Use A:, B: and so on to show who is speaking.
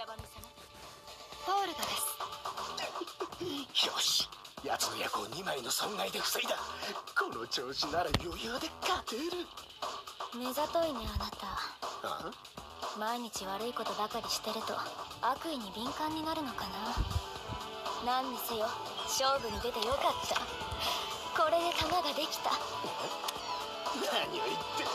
A: ジャバミ様。ポールドです。
B: よし。奴の役を2枚の損害で防いだ。この調子なら余裕で勝てる。
A: 目ざといねあなた。
B: あ
A: 毎日悪いことばかりしてると悪意に敏感になるのかな。何にせよ勝負に出てよかった。これで弾ができた。
B: 何を言って